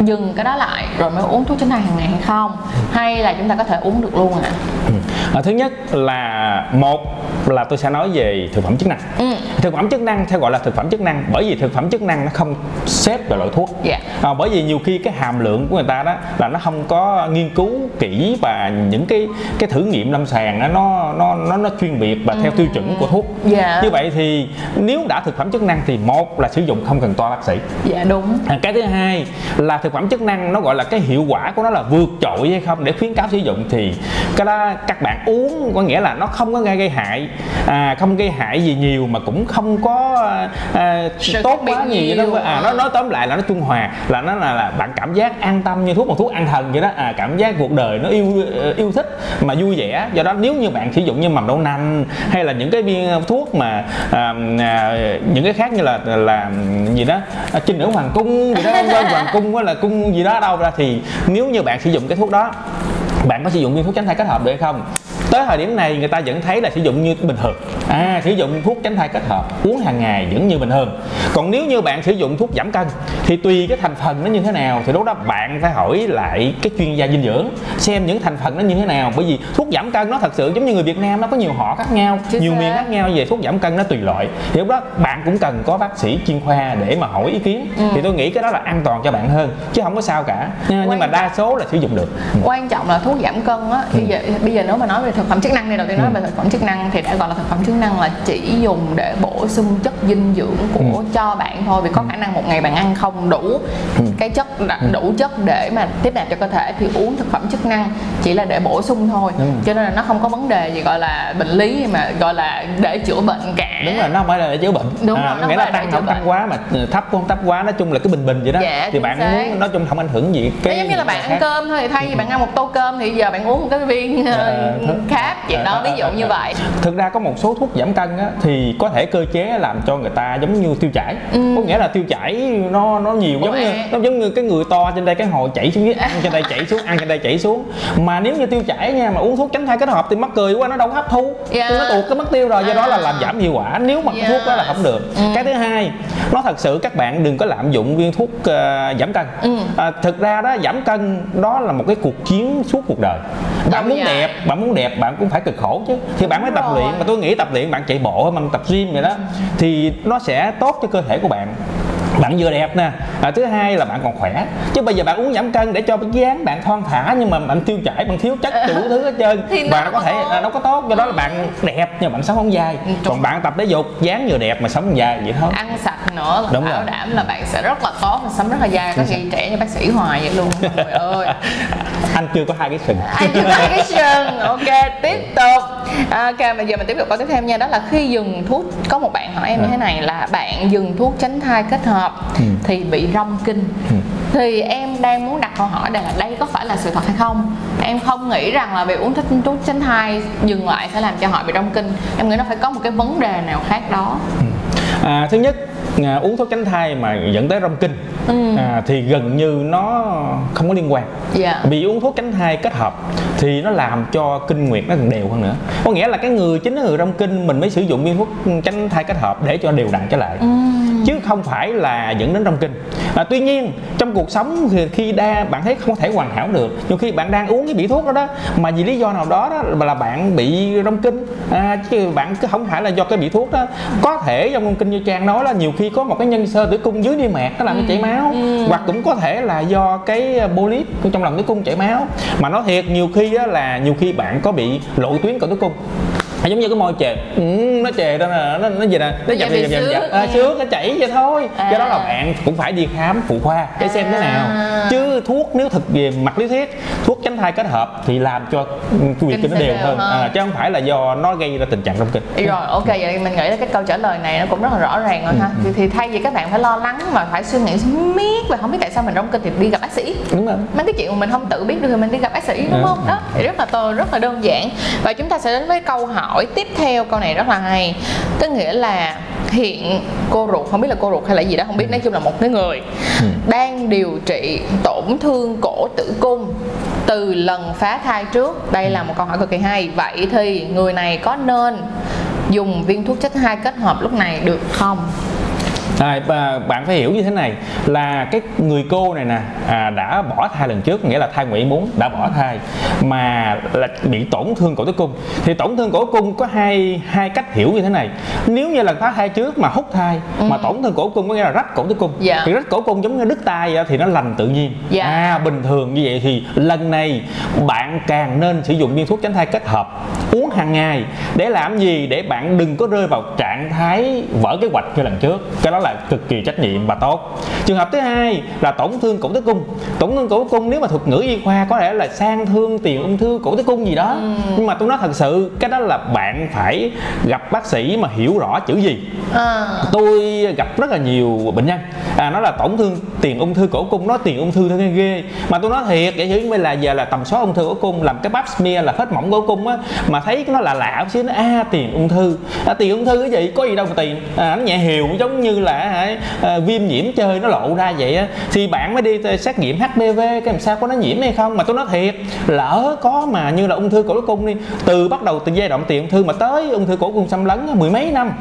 dừng cái đó lại rồi mới uống thuốc tránh thai hàng ngày hay không hay là chúng ta có thể uống được luôn ạ Ừ. À, thứ nhất là một là tôi sẽ nói về thực phẩm chức năng Ừ. thực phẩm chức năng theo gọi là thực phẩm chức năng bởi vì thực phẩm chức năng nó không xếp vào loại thuốc Dạ. à, bởi vì nhiều khi cái hàm lượng của người ta đó là nó không có nghiên cứu kỹ và những cái cái thử nghiệm lâm sàng đó, nó nó nó nó chuyên biệt và theo tiêu chuẩn của thuốc Dạ. như vậy thì nếu đã thực phẩm chức năng thì một là sử dụng không cần toa bác sĩ dạ đúng À, cái thứ hai là thực phẩm chức năng nó gọi là cái hiệu quả của nó là vượt trội hay không? Để khuyến cáo sử dụng thì cái đó các bạn uống có nghĩa là nó không có gây gây hại à, không gây hại gì nhiều mà cũng không có à, Sự tốt quá nhiều nhiều. đó à, nó nói tóm lại là nó trung hòa là nó là, là bạn cảm giác an tâm như thuốc một thuốc an thần vậy đó. À, cảm giác cuộc đời nó yêu yêu thích mà vui vẻ. Do đó nếu như bạn sử dụng như mầm đậu nành hay là những cái viên thuốc mà à, à, những cái khác như là là gì đó à, trinh nữ hoàng cung gì đó *laughs* hoàng cung hay là cung gì đó đâu ra thì nếu như bạn sử dụng cái thuốc đó, bạn có sử dụng viên thuốc tránh thai kết hợp được hay không? Tới thời điểm này người ta vẫn thấy là sử dụng như bình thường. À sử dụng thuốc tránh thai kết hợp uống hàng ngày vẫn như bình thường. Còn nếu như bạn sử dụng thuốc giảm cân thì tùy cái thành phần nó như thế nào thì lúc đó bạn phải hỏi lại cái chuyên gia dinh dưỡng xem những thành phần nó như thế nào. Bởi vì thuốc giảm cân nó thật sự giống như người Việt Nam nó có nhiều họ khác nhau Chính nhiều miền khác nhau về thuốc giảm cân nó tùy loại. Thì lúc đó bạn cũng cần có bác sĩ chuyên khoa để mà hỏi ý kiến. Ừ. thì tôi nghĩ cái đó là an toàn cho bạn hơn chứ không có sao cả. Nhưng mà Quan đa số là sử dụng được. Ừ. quan trọng là thuốc giảm cân á bây giờ bây giờ nếu mà nói về thực phẩm chức năng này đầu tiên nói Ừ. về thực phẩm chức năng thì đã gọi là thực phẩm chức năng là chỉ dùng để bổ sung chất dinh dưỡng của Ừ. cho bạn thôi vì có khả năng một ngày bạn ăn không đủ Ừ. cái chất đủ chất để mà tiếp nạp cho cơ thể thì uống thực phẩm chức năng chỉ là để bổ sung thôi rồi. cho nên là nó không có vấn đề gì gọi là bệnh lý mà gọi là để chữa bệnh cả đúng rồi nó không phải là để chữa bệnh Đúng rồi, nó nghĩa là tăng không tăng quá mà ừ, thấp không thấp quá nói chung là cái bình bình vậy đó Dạ, thì bạn xác. muốn nói chung không ảnh hưởng gì Nó giống như là bạn ăn khác. cơm thôi thì thay vì bạn ăn một tô cơm thì giờ bạn uống một cái viên thôi. Khác vậy đó ví dụ như vậy thực ra có một số thuốc giảm cân á, thì có thể cơ chế làm cho người ta giống như tiêu chảy Ừ. có nghĩa là tiêu chảy nó nó nhiều Ủa giống như nó giống như cái người to trên đây cái hồi chảy xuống dưới ăn trên đây chảy xuống ăn trên đây chảy xuống mà nếu như tiêu chảy nha mà uống thuốc tránh thai kết hợp thì mắc cười quá nó đâu hấp thu Dạ. nó tuột cái mất tiêu rồi do đó là À. làm giảm hiệu quả nếu mà cái thuốc đó là không được Ừ. cái thứ hai nó thật sự các bạn đừng có lạm dụng viên thuốc ờ, giảm cân Ừ. à, thực ra đó giảm cân đó là một cái cuộc chiến suốt cuộc đời bạn muốn dài. đẹp bạn muốn đẹp bạn cũng phải cực khổ chứ. Thì bạn Đúng tập rồi. luyện. Mà tôi nghĩ tập luyện bạn chạy bộ hay bạn tập gym vậy đó thì nó sẽ tốt cho cơ thể của bạn bạn vừa đẹp nè. À, thứ hai là bạn còn khỏe. Chứ bây giờ bạn uống giảm cân để cho cái dáng bạn thon thả nhưng mà bạn tiêu chảy bạn thiếu chất đủ thứ hết trơn. Thì nó bạn đâu có thể à, đâu có tốt do đó là bạn đẹp nhưng mà bạn sống không dài Ừ, còn bạn tập thể dục dáng vừa đẹp mà sống không dài vậy thôi. Ăn sạch nữa là Đúng bảo rồi. đảm là bạn sẽ rất là tốt và sống rất là dài có khi trẻ như bác sĩ hoài vậy luôn. Trời *laughs* ơi. Anh chưa có hai cái sừng. Anh chưa có cái sừng. *laughs* Ok tiếp tục. Ok bây giờ mình tiếp tục câu tiếp theo nha. Đó là khi dừng thuốc có một bạn hỏi em như À. thế này là bạn dừng thuốc tránh thai kết hợp Ừ. thì bị rong kinh. Ừ. thì em đang muốn đặt câu hỏi là đây có phải là sự thật hay không? Em không nghĩ rằng là việc uống thuốc thuốc tránh thai dừng lại sẽ làm cho họ bị rong kinh. Em nghĩ nó phải có một cái vấn đề nào khác đó. À, thứ nhất à, uống thuốc tránh thai mà dẫn tới rong kinh Ừ. à, thì gần như nó không có liên quan. Dạ. Vì uống thuốc tránh thai kết hợp thì nó làm cho kinh nguyệt nó còn đều hơn nữa. Có nghĩa là cái người chính cái người rong kinh mình mới sử dụng viên thuốc tránh thai kết hợp để cho đều đặn trở lại chứ không phải là dẫn đến rong kinh. À, tuy nhiên trong cuộc sống thì khi đa bạn thấy không thể hoàn hảo được. Nhiều khi bạn đang uống cái bị thuốc đó đó mà vì lý do nào đó, đó là bạn bị rong kinh. À, chứ bạn cứ không phải là do cái bị thuốc đó. Có thể trong rong kinh như trang nói là nhiều khi có một cái nhân sơ tử cung dưới niêm mạc nó làm cho chảy máu. hoặc cũng có thể là do cái polyp trong lòng tử cung chảy máu. Mà nói thiệt nhiều khi là nhiều khi bạn có bị lộ tuyến cổ tử cung À, giống như cái môi chề ừ, nó chề đó nè nó nó gì nè? Nó dập bị dập dập xước. dập. À, Ừ. xước nó chảy vậy thôi. Do đó là À. bạn cũng phải đi khám phụ khoa để xem thế nào. À. chứ thuốc nếu thực về mặt lý thuyết thuốc tránh thai kết hợp thì làm cho cái việc Kinh nó đều hơn. à, chứ không phải là do nó gây ra tình trạng rong kinh. Rồi ok vậy mình nghĩ là cái câu trả lời này nó cũng rất là rõ ràng rồi ha. Thì, thì thay vì các bạn phải lo lắng mà phải suy nghĩ miết và không biết tại sao mình rong kinh thì đi gặp bác sĩ. Đúng rồi. Mấy cái chuyện mà mình không tự biết được thì mình đi gặp bác sĩ đúng Ừ. không? Đó thì rất là tôi rất là đơn giản. Và chúng ta sẽ đến với câu hỏi tiếp theo câu này rất là hay. Có nghĩa là hiện cô ruột không biết là cô ruột hay là gì đó không biết nói chung là một cái người Ừ. đang điều trị tổn thương cổ tử cung từ lần phá thai trước. Đây là một câu hỏi cực kỳ hay. Vậy thì người này có nên dùng viên thuốc tránh thai kết hợp lúc này được không À, bạn phải hiểu như thế này là cái người cô này nè à, đã bỏ thai lần trước nghĩa là thai ngoại muốn đã bỏ thai mà là bị tổn thương cổ tử cung. Thì tổn thương cổ tử cung có hai hai cách hiểu như thế này. Nếu như lần phá thai trước mà hút thai mà tổn thương cổ tử cung có nghĩa là rách cổ tử cung. Dạ. thì rách cổ cung giống như đứt tay vậy thì nó lành tự nhiên. Dạ. à bình thường như vậy thì lần này bạn càng nên sử dụng viên thuốc tránh thai kết hợp uống hàng ngày. Để làm gì? Để bạn đừng có rơi vào trạng thái vỡ kế hoạch như lần trước. Cái đó là cực kỳ trách nhiệm và tốt. Trường hợp thứ hai là tổn thương cổ tử cung. Tổn thương cổ tử cung nếu mà thuật ngữ y khoa có thể là sang thương tiền ung thư cổ tử cung gì đó. Nhưng mà tôi nói thật sự cái đó là bạn phải gặp bác sĩ mà hiểu rõ chữ gì. À, tôi gặp rất là nhiều bệnh nhân. À, nó là tổn thương tiền ung thư cổ cung nó tiền ung thư thôi nghe ghê. Mà tôi nói thiệt vậy chứ bây là giờ là tầm soát ung thư cổ cung làm cái pap smear là hết mỏng cổ cung á mà thấy nó lạ lạ xíu nó a tiền ung thư. À, tiền ung thư cái gì? Có gì đâu mà tiền. À, nó nhẹ hiều giống như là hả, à, viêm nhiễm chơi nó lộ ra vậy á thì bạn mới đi xét nghiệm HPV cái làm sao có nó nhiễm hay không? Mà tôi nói thiệt lỡ có mà như là ung thư cổ tử cung đi từ bắt đầu từ giai đoạn tiền ung thư mà tới ung thư cổ cung xâm lấn mười mấy năm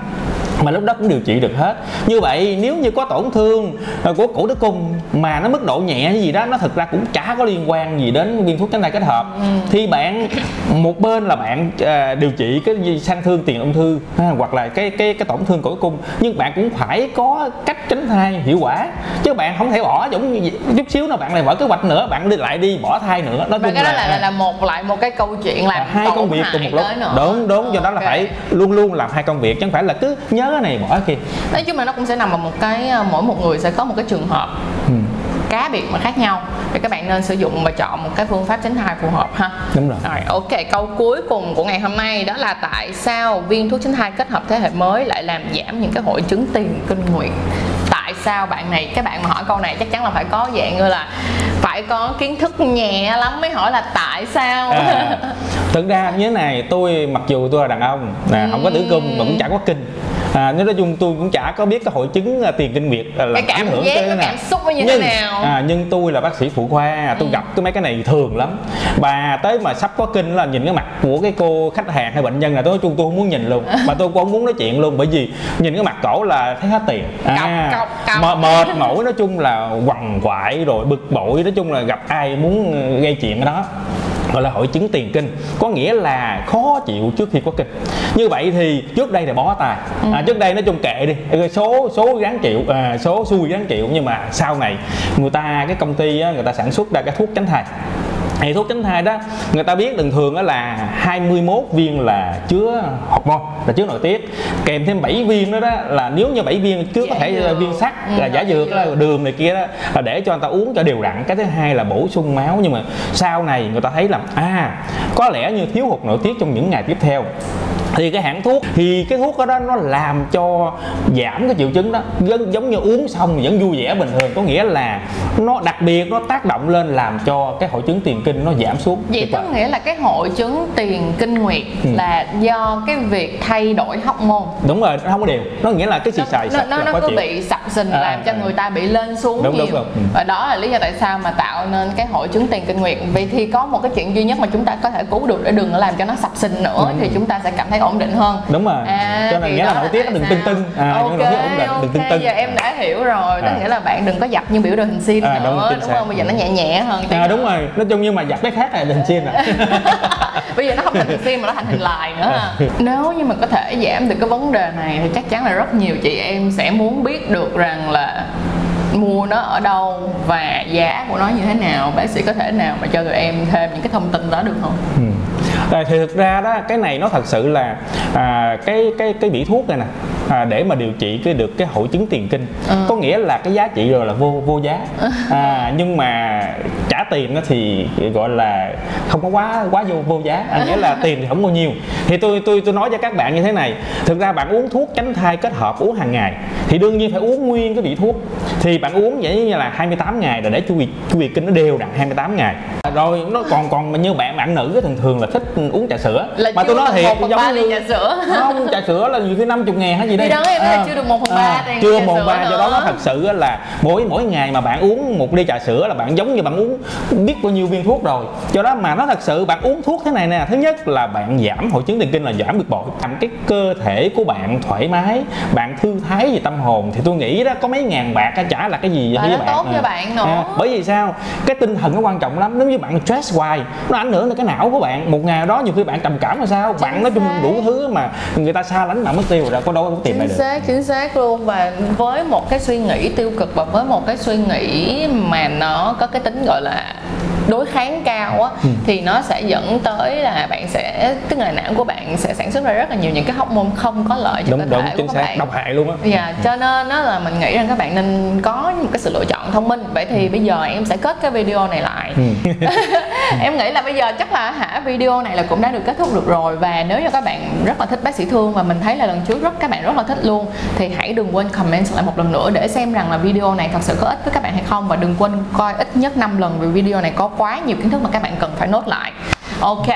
mà lúc đó cũng điều trị được hết. Như vậy nếu như có tổn thương ờ, của cổ tử cung mà nó mức độ nhẹ hay gì đó nó thực ra cũng chả có liên quan gì đến viên thuốc tránh thai kết hợp. Ừ. thì bạn một bên là bạn à, điều trị cái gì sang thương tiền ung thư ha, hoặc là cái cái cái tổn thương cổ tử cung. Nhưng bạn cũng phải có cách tránh thai hiệu quả. Chứ bạn không thể bỏ giống như chút xíu nào bạn lại vỡ kế hoạch nữa bạn đi lại đi bỏ thai nữa. Nó cái đó là, là là một lại một cái câu chuyện làm hai công việc cùng một lúc. đúng đúng do đó là phải luôn luôn làm hai công việc. Chứ không phải là cứ nhớ cái này bỏ cái kia. Nói chung là nó cũng sẽ nằm vào một cái ờ, mỗi một người sẽ có một cái trường hợp ừ. cá biệt mà khác nhau. Thì các bạn nên sử dụng và chọn một cái phương pháp tránh thai phù hợp ha. Đúng rồi. rồi ok câu cuối cùng của ngày hôm nay đó là tại sao viên thuốc tránh thai kết hợp thế hệ mới lại làm giảm những cái hội chứng tiền kinh nguyệt? Tại sao bạn này các bạn mà hỏi câu này chắc chắn là phải có dạng như là phải có kiến thức nhẹ lắm mới hỏi là tại sao? À, *laughs* thực ra như thế này tôi mặc dù tôi là đàn ông nè không có tử cung mà cũng chẳng có kinh à, nếu nói chung tôi cũng chả có biết cái hội chứng à, tiền kinh nguyệt là cái cảm hưởng giác cái cảm xúc như nhưng, thế nào? à, nhưng tôi là bác sĩ phụ khoa tôi ừ. gặp cái mấy cái này thường lắm. Bà tới mà sắp có kinh là nhìn cái mặt của cái cô khách hàng hay bệnh nhân là tôi nói chung tôi không muốn nhìn luôn. *laughs* Mà tôi cũng không muốn nói chuyện luôn bởi vì nhìn cái mặt cổ là thấy hết tiền. À, cọc, cọc, cọc. mệt mỏi nói chung là quằn quại rồi bực bội nói chung là gặp ai muốn gây chuyện cái đó gọi là hội chứng tiền kinh. Có nghĩa là khó chịu trước khi có kinh. Như vậy thì trước đây là bó tay. Ừ. à, trước đây nói chung kệ đi. Số số gắn chịu à, số xui gắn chịu. Nhưng mà sau này người ta cái công ty á, người ta sản xuất ra cái thuốc tránh thai hệ thuốc tránh thai đó người ta biết thường thường đó là 21 viên là chứa hormone là chứa nội tiết. Kèm thêm 7 viên đó, đó là nếu như 7 viên chứa có thể viên sắt ừ, là giả dược là đường này kia đó là để cho người ta uống cho đều đặn. Cái thứ hai là bổ sung máu. Nhưng mà sau này người ta thấy là à có lẽ như thiếu hụt nội tiết trong những ngày tiếp theo thì cái hãng thuốc thì cái thuốc đó nó làm cho giảm cái triệu chứng đó. Giống, giống như uống xong vẫn vui vẻ bình thường. Có nghĩa là nó đặc biệt nó tác động lên làm cho cái hội chứng tiền kinh nó giảm xuống. Vậy có nghĩa là cái hội chứng tiền kinh nguyệt ừ. là do cái việc thay đổi hóc môn đúng rồi nó không có đều nó nghĩa là cái xì xài nó, nó, nó, cứ bị sập sình à, làm cho à, người ta bị lên xuống đúng, nhiều. đúng, đúng. Ừ. và đó là lý do tại sao mà tạo nên cái hội chứng tiền kinh nguyệt. Vì thì có một cái chuyện duy nhất mà chúng ta có thể cứu được để đừng làm cho nó sập sình nữa ừ. thì chúng ta sẽ cảm thấy ổn định hơn. Đúng rồi. À, cho nên nghĩa là nội tiết đừng tưng tưng. À, ok ổn định đừng tưng tưng. giờ em đã hiểu rồi. Tức à. nghĩa là bạn đừng có dập như biểu đồ hình sin à, nữa đúng, đúng không? bây giờ nó nhẹ nhẹ hơn à, đúng rồi. Nói chung nhưng mà dập cái khác là hình sin à. *laughs* Bây giờ nó không thành hình sin mà nó thành hình lại nữa à. nếu như mà có thể giảm được cái vấn đề này thì chắc chắn là rất nhiều chị em sẽ muốn biết được rằng là mua nó ở đâu và giá của nó như thế nào. Bác sĩ có thể nào mà cho tụi em thêm những cái thông tin đó được không? Ừ à, thì thực ra đó cái này nó thật sự là à, cái cái cái bị thuốc này nè à, để mà điều trị cái được cái hội chứng tiền kinh. Ừ. có nghĩa là cái giá trị rồi là vô vô giá. *laughs* À, nhưng mà trả tiền đó thì gọi là không có quá quá vô vô giá. À, nghĩa là tiền thì không bao nhiêu thì tôi tôi tôi nói cho các bạn như thế này. Thực ra bạn uống thuốc tránh thai kết hợp uống hàng ngày thì đương nhiên phải uống nguyên cái vị thuốc. Thì bạn uống vậy như là 28 ngày rồi để chu kỳ chu kỳ kinh nó đều đặn 28 ngày. Rồi nó còn còn mà như bạn bạn nữ thường thường là thích uống trà sữa. Là mà tôi nói thiệt giống như trà sữa. không trà sữa là nhiều khi 50 ngàn hay gì đây? đó em à, chưa được một phần ba à, chưa một phần ba do đó nó thật sự là mỗi mỗi ngày mà bạn uống một ly trà sữa là bạn giống như bạn uống biết bao nhiêu viên thuốc rồi. Do đó mà nó thật sự bạn uống thuốc thế này nè thứ nhất là bạn giảm hội chứng tiền kinh là giảm bực bội. Làm cái cơ thể của bạn thoải mái bạn thư thái về tâm hồn thì tôi nghĩ đó có mấy ngàn bạc trả là cái gì với bạn tốt à. cho bạn nữa. à, bởi vì sao? Cái tinh thần nó quan trọng lắm. Nếu như bạn stress hoài nó ảnh hưởng đến cái não của bạn. Một ngày đó nhiều khi bạn trầm cảm là sao? Chính bạn nói chung đủ thứ mà người ta xa lánh bạn mất tiêu rồi có đâu tìm lại được. chính xác chính xác luôn. Và với một cái suy nghĩ tiêu cực và với một cái suy nghĩ mà nó có cái tính gọi là đối kháng cao á ừ. thì nó sẽ dẫn tới là bạn sẽ tức là não của bạn sẽ sản xuất ra rất là nhiều những cái hormone không có lợi cho đúng, cơ đúng, thể chính của xác, các bạn độc hại luôn á dạ ừ. cho nên nó là mình nghĩ rằng các bạn nên có một cái sự lựa chọn thông minh vậy thì ừ. bây giờ em sẽ kết cái video này lại ừ. *laughs* em nghĩ là bây giờ chắc là hả video này là cũng đã được kết thúc được rồi và nếu như các bạn rất là thích bác sĩ thương và mình thấy là lần trước rất các bạn rất là thích luôn thì hãy đừng quên comment lại một lần nữa để xem rằng là video này thật sự có ích với các bạn hay không và đừng quên coi ít nhất 5 lần vì video này có quá nhiều kiến thức mà các bạn cần phải nốt lại ok.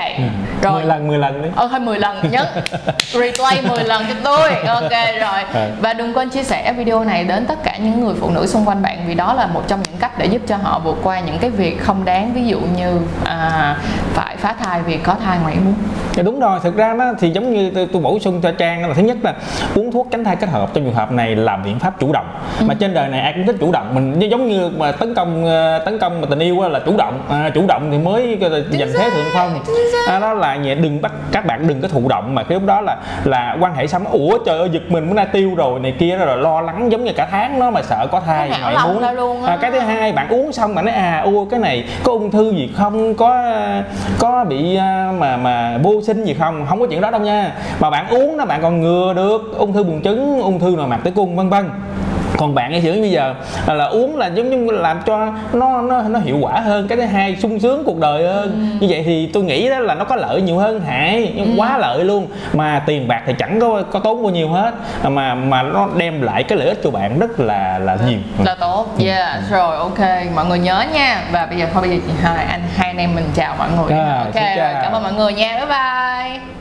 Rồi. 10 lần 10 lần đi ờ thôi 10 lần nhớ. *laughs* Replay 10 lần cho tôi. Ok rồi. Ừ. và đừng quên chia sẻ video này đến tất cả những người phụ nữ xung quanh bạn vì đó là một trong những cách để giúp cho họ vượt qua những cái việc không đáng. Ví dụ như à, phải phá thai vì có thai ngoài ý muốn. Dạ đúng rồi, thực ra nó thì giống như tôi, tôi bổ sung cho Trang là thứ nhất là uống thuốc tránh thai kết hợp trong trường hợp này là biện pháp chủ động. Mà trên đời này ai cũng thích chủ động, mình giống như mà tấn công ờ, tấn công mà tình yêu là chủ động, à, chủ động thì mới giành thế thượng phong. À, đó là vậy đừng bắt các bạn đừng có thụ động mà cái lúc đó là là quan hệ xong ủa trời ơi giật mình bữa nay tiêu rồi này kia rồi lo lắng giống như cả tháng nó mà sợ có thai Nó lòng muốn. ra luôn. À, cái thứ hai bạn uống xong bạn nói à ua cái này có ung thư gì không có có bị à, mà mà vô sinh gì không không có chuyện đó đâu nha mà bạn uống đó bạn còn ngừa được ung thư buồng trứng ung thư nội mạc tử cung vân vân còn bạn ấy xử bây giờ là, là uống là giống như làm cho nó nó nó hiệu quả hơn cái thứ hai sung sướng cuộc đời hơn. Như vậy thì tôi nghĩ đó là nó có lợi nhiều hơn hại nhưng quá lợi luôn. Mà tiền bạc thì chẳng có có tốn bao nhiêu hết. Mà mà nó đem lại cái lợi ích cho bạn rất là là nhiều. Là tốt yeah. Rồi ok mọi người nhớ nha. Và bây giờ thôi bây giờ chị hai anh hai anh em mình chào mọi người. À, ok rồi cảm ơn mọi người nha. Bye bye